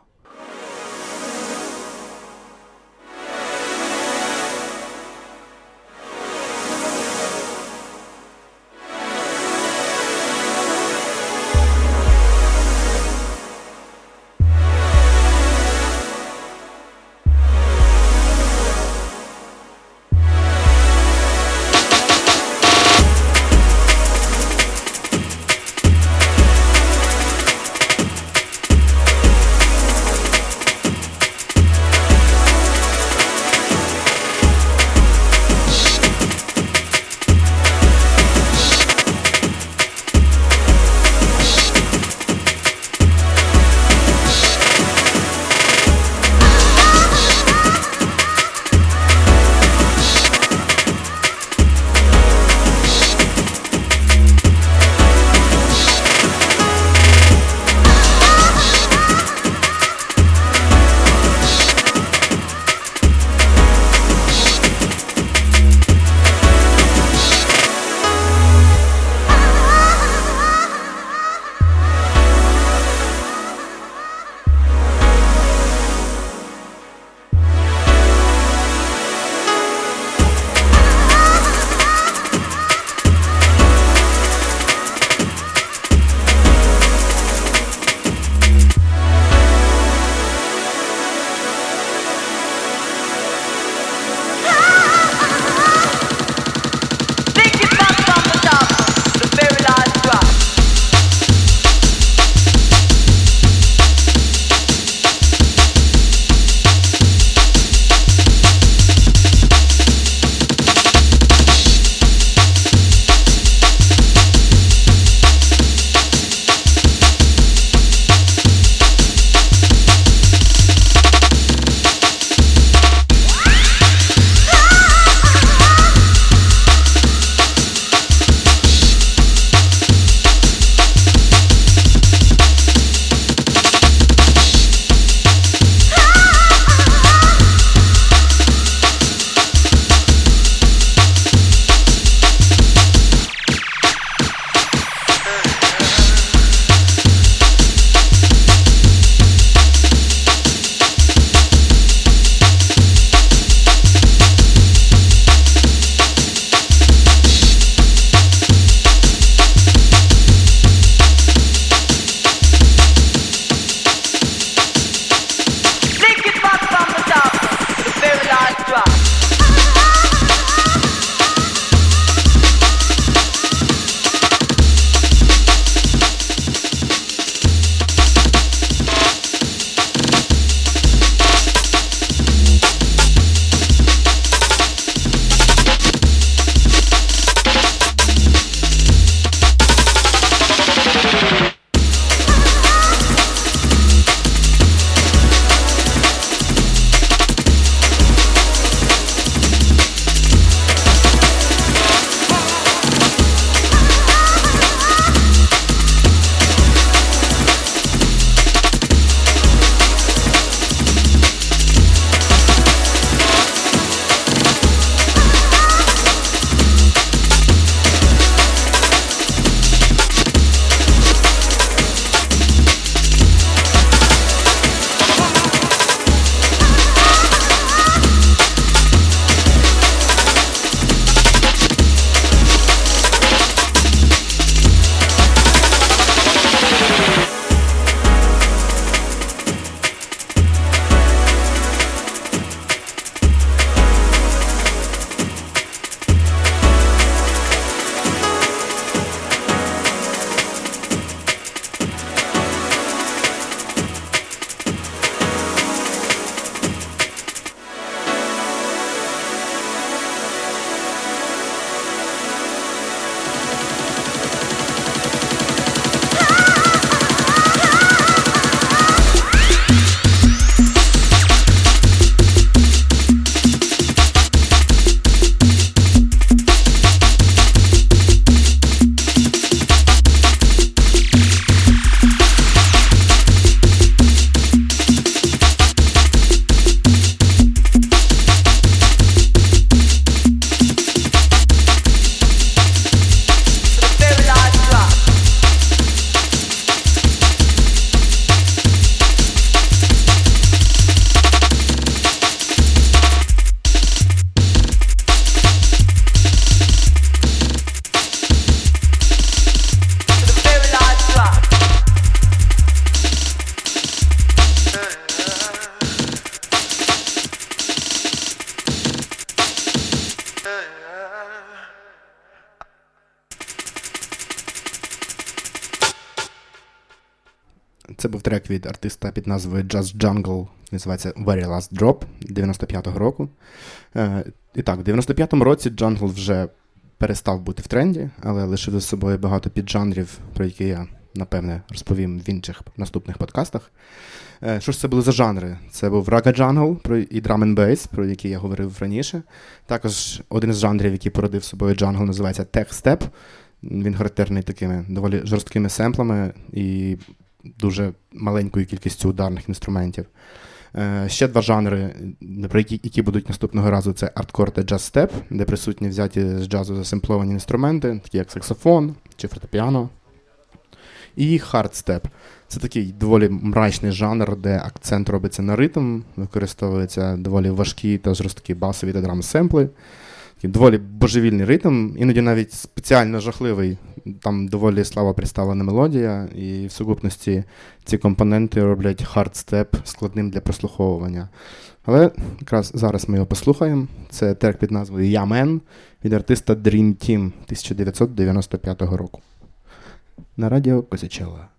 Від артиста під назвою Just Jungle, називається Very Last Drop 95-го року. Е, І так, в 95-му році Jungle вже перестав бути в тренді, але лишив за собою багато піджанрів, про які я, напевне, розповім в інших наступних подкастах. Е, Що ж це були за жанри? Це був Jungle про- і Drum Bass, про які я говорив раніше. Також один з жанрів, який породив собою Jungle, називається Tech Step. Він характерний такими доволі жорсткими семплами і дуже маленькою кількістю ударних інструментів. Е, Ще два жанри, про які, які будуть наступного разу, це арткор та джаз-степ, де присутні взяті з джазу засемпловані інструменти, такі як саксофон чи фортепіано. І хардстеп. Це такий доволі мрачний жанр, де акцент робиться на ритм, використовуються доволі важкі та жорсткі басові та драм-семпли. Доволі божевільний ритм, іноді навіть спеціально жахливий. Там доволі слабо представлена мелодія, і в сукупності ці компоненти роблять хардстеп складним для прослуховування. Але якраз зараз ми його послухаємо. Це трек під назвою Yeah Man від артиста Dream Team 1995 року. На радіо Козячела.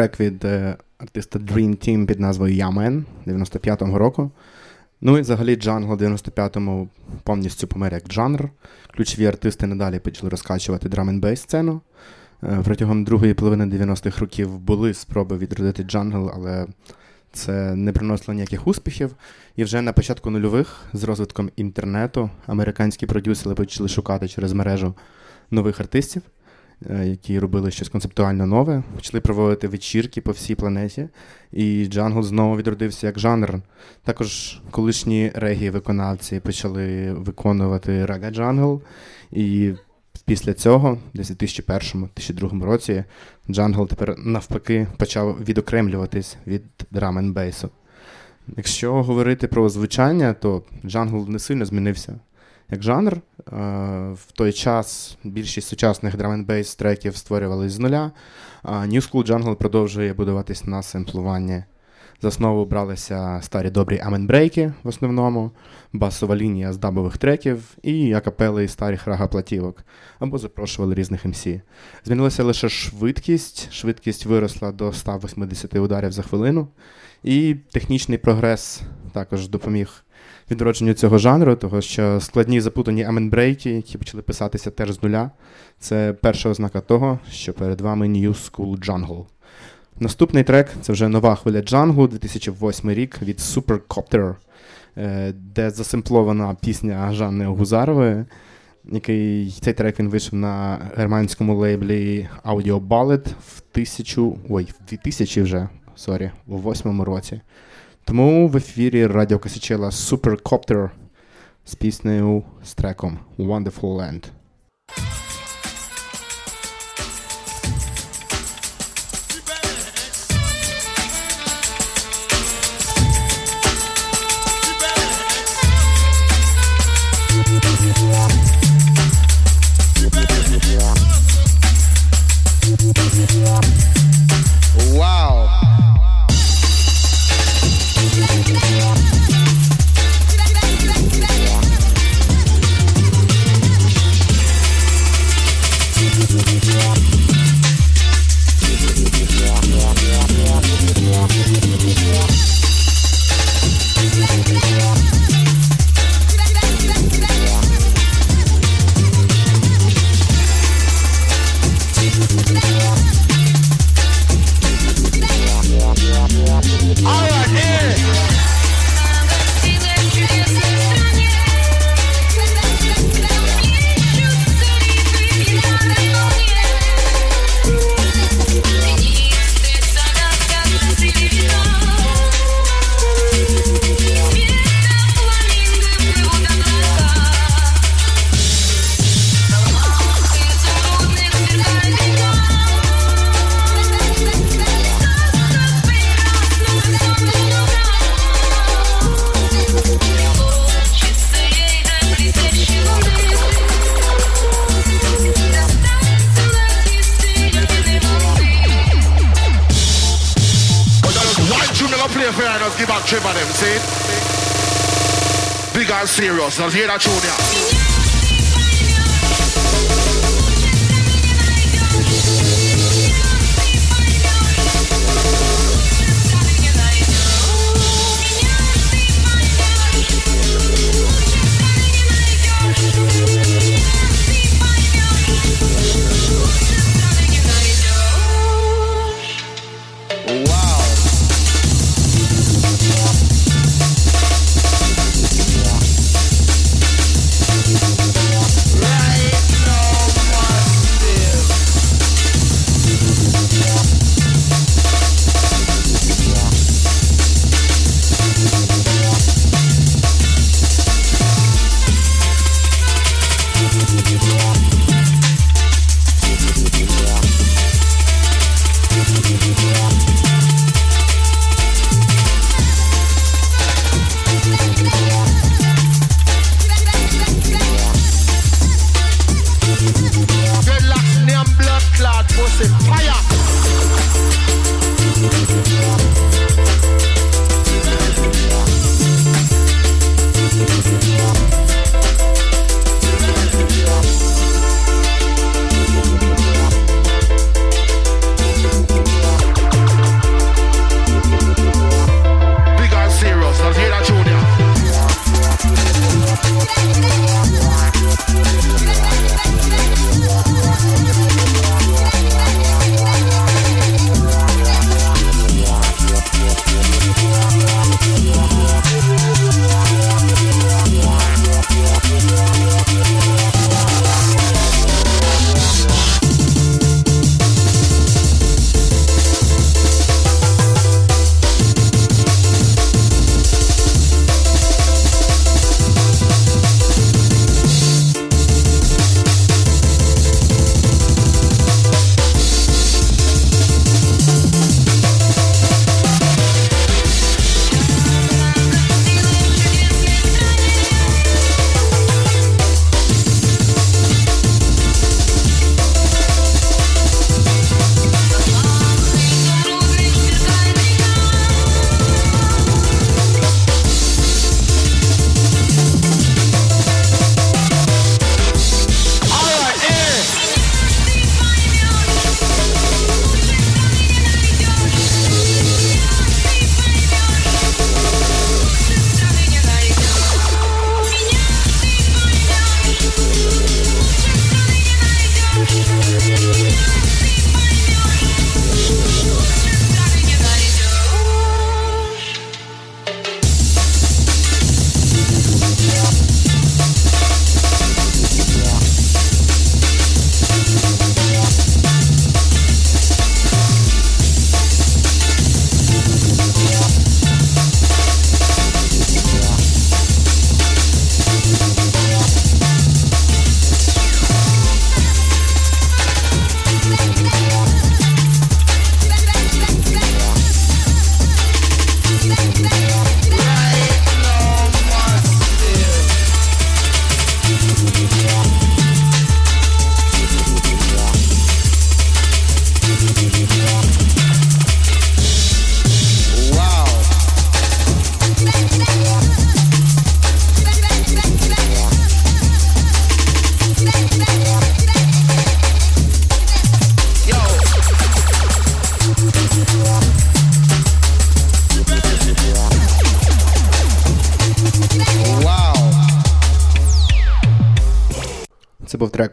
Трек від е, артиста Dream Team під назвою Yeah Man 95-го року. Ну і взагалі джангл в 95-му повністю помер як жанр. Ключові артисти надалі почали розкачувати драм-н-бейс сцену. Е, Протягом другої половини 90-х років були спроби відродити джангл, але це не приносило ніяких успіхів. І вже на початку нульових, з розвитком інтернету, американські продюсери почали шукати через мережу нових артистів, які робили щось концептуально нове, почали проводити вечірки по всій планеті, і джангл знову відродився як жанр. Також колишні регі-виконавці почали виконувати рега-джангл, і після цього, десь у 2001-2002 році, джангл тепер навпаки почав відокремлюватись від драм-н-бейсу. Якщо говорити про звучання, то джангл не сильно змінився. Як жанр, е, в той час більшість сучасних драм бейс треків створювалися з нуля, New School Jungle продовжує будуватись на семплуванні. За основу бралися старі добрі аменбрейки в основному, басова лінія з дабових треків і акапели старих рага-платівок, або запрошували різних МС. Змінилася лише швидкість, швидкість виросла до 180 ударів за хвилину, і технічний прогрес також допоміг відродженню цього жанру, того що складні запутані аменбрейки, які почали писатися теж з нуля, це перша ознака того, що перед вами New School Jungle. Наступний трек це вже нова хвиля джангу, 2008 рік від Supercopter, е, де засимплована пісня Жанни Гузарової. Який цей трек він вийшов на германському лейблі Audio Ballad в тисячу, ой, в 2000 вже, sorry, у восьмому році. Тому в ефірі Радіо Касічела Supercopter з піснею з треком Wonderful Land.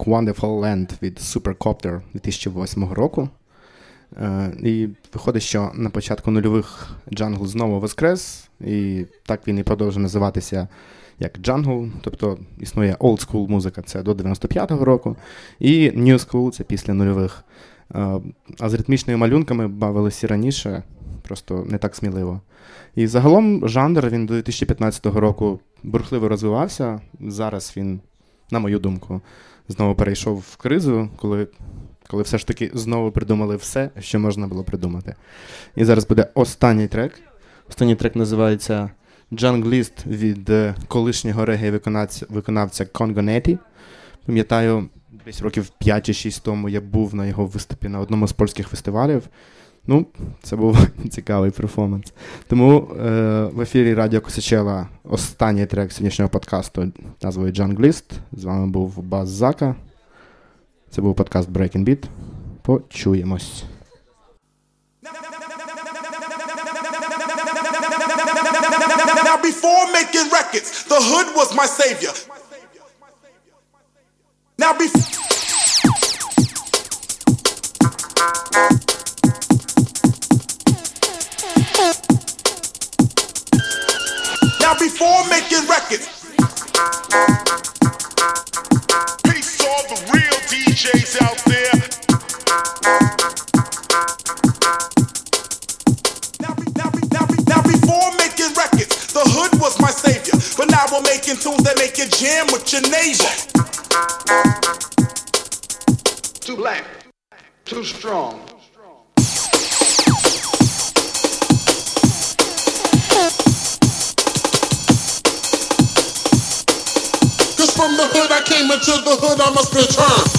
Wonderful Land від Supercopter 2008 року. Е, І виходить, що на початку нульових Джангл знову воскрес, і так він і продовжує називатися як Джангл, тобто існує old school музика, це до 95-го року, і New School це після нульових. Е, А з ритмічними малюнками бавилися раніше, просто не так сміливо. І загалом жанр він до 2015 року бурхливо розвивався. Зараз він, на мою думку, знову перейшов в кризу, коли, коли все ж таки знову придумали все, що можна було придумати. І зараз буде останній трек. Останній трек називається Джангліст від е, колишнього регіо виконавця, виконавця Конго Неті. Пам'ятаю, десь років 5 чи 6 тому я був на його виступі на одному з польських фестивалів. Ну, це був цікавий перформанс. Тому е, в ефірі Радіо Косичела останній трек сьогоднішнього подкасту назвою Джангліст. З вами був Баз Зака. Це був подкаст Breaking Beat. Почуємось. Before making records, the hood was my savior. Now, before. Before making records. Peace all the real DJs out there. Now, before making records, the hood was my savior. But now we're making tunes that make you jam with your neighbor. Too black, too strong. From the hood I came into the hood I must return.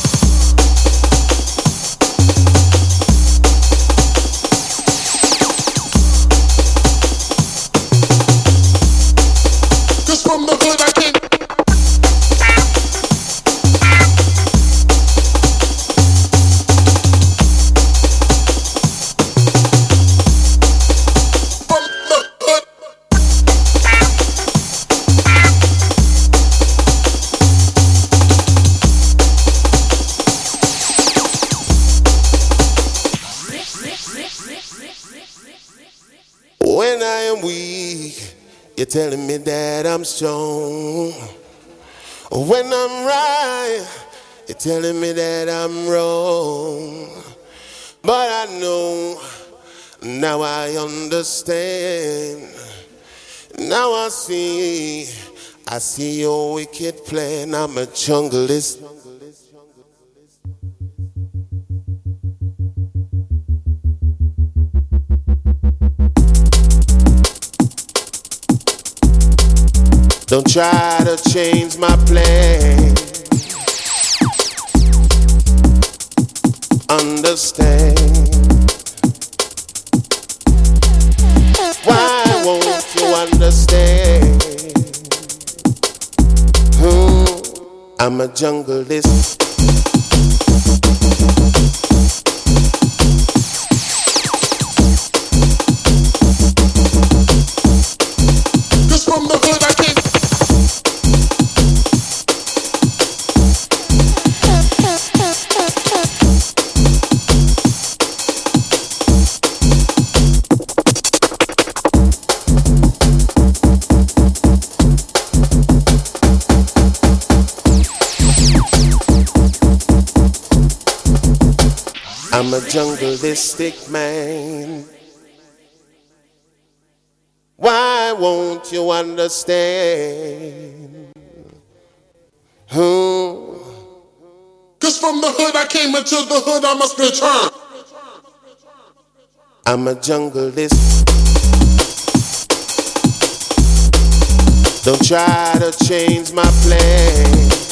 Telling me that I'm strong. When I'm right, you're telling me that I'm wrong. But I know, now I understand. Now I see, I see your wicked plan. I'm a junglist. Don't try to change my plan. Understand. Why won't you understand? Hmm, I'm a junglist. I'm a jungleistic man. Why won't you understand? Hmm. Cause from the hood I came into the hood I must return. I'm a jungleist. Don't try to change my plan.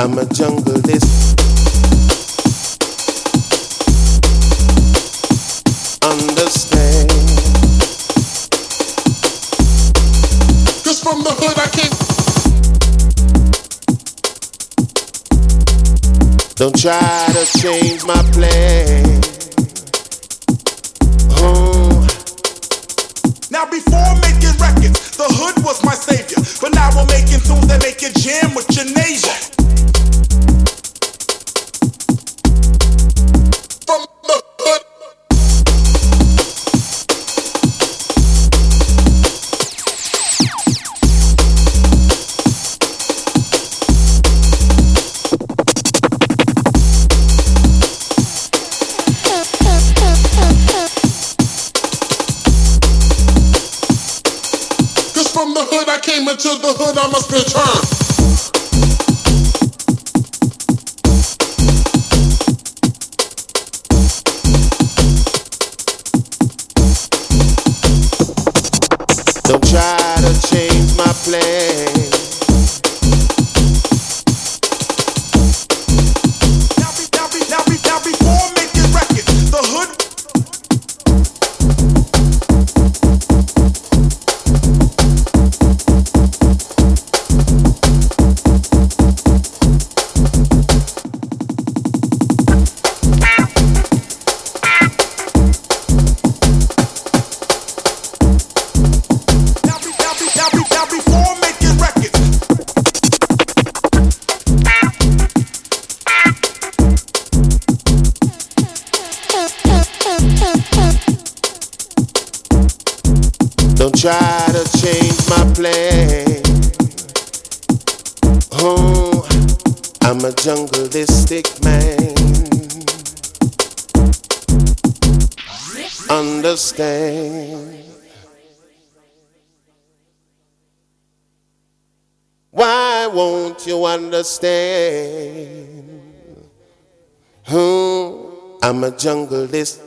I'm a jungleist. Understand. Cause from the hood I came. Don't try to change my plan. Oh, Now before making records, the hood was my savior. But now we're making tunes that make you jam with your neighbor. jungle this.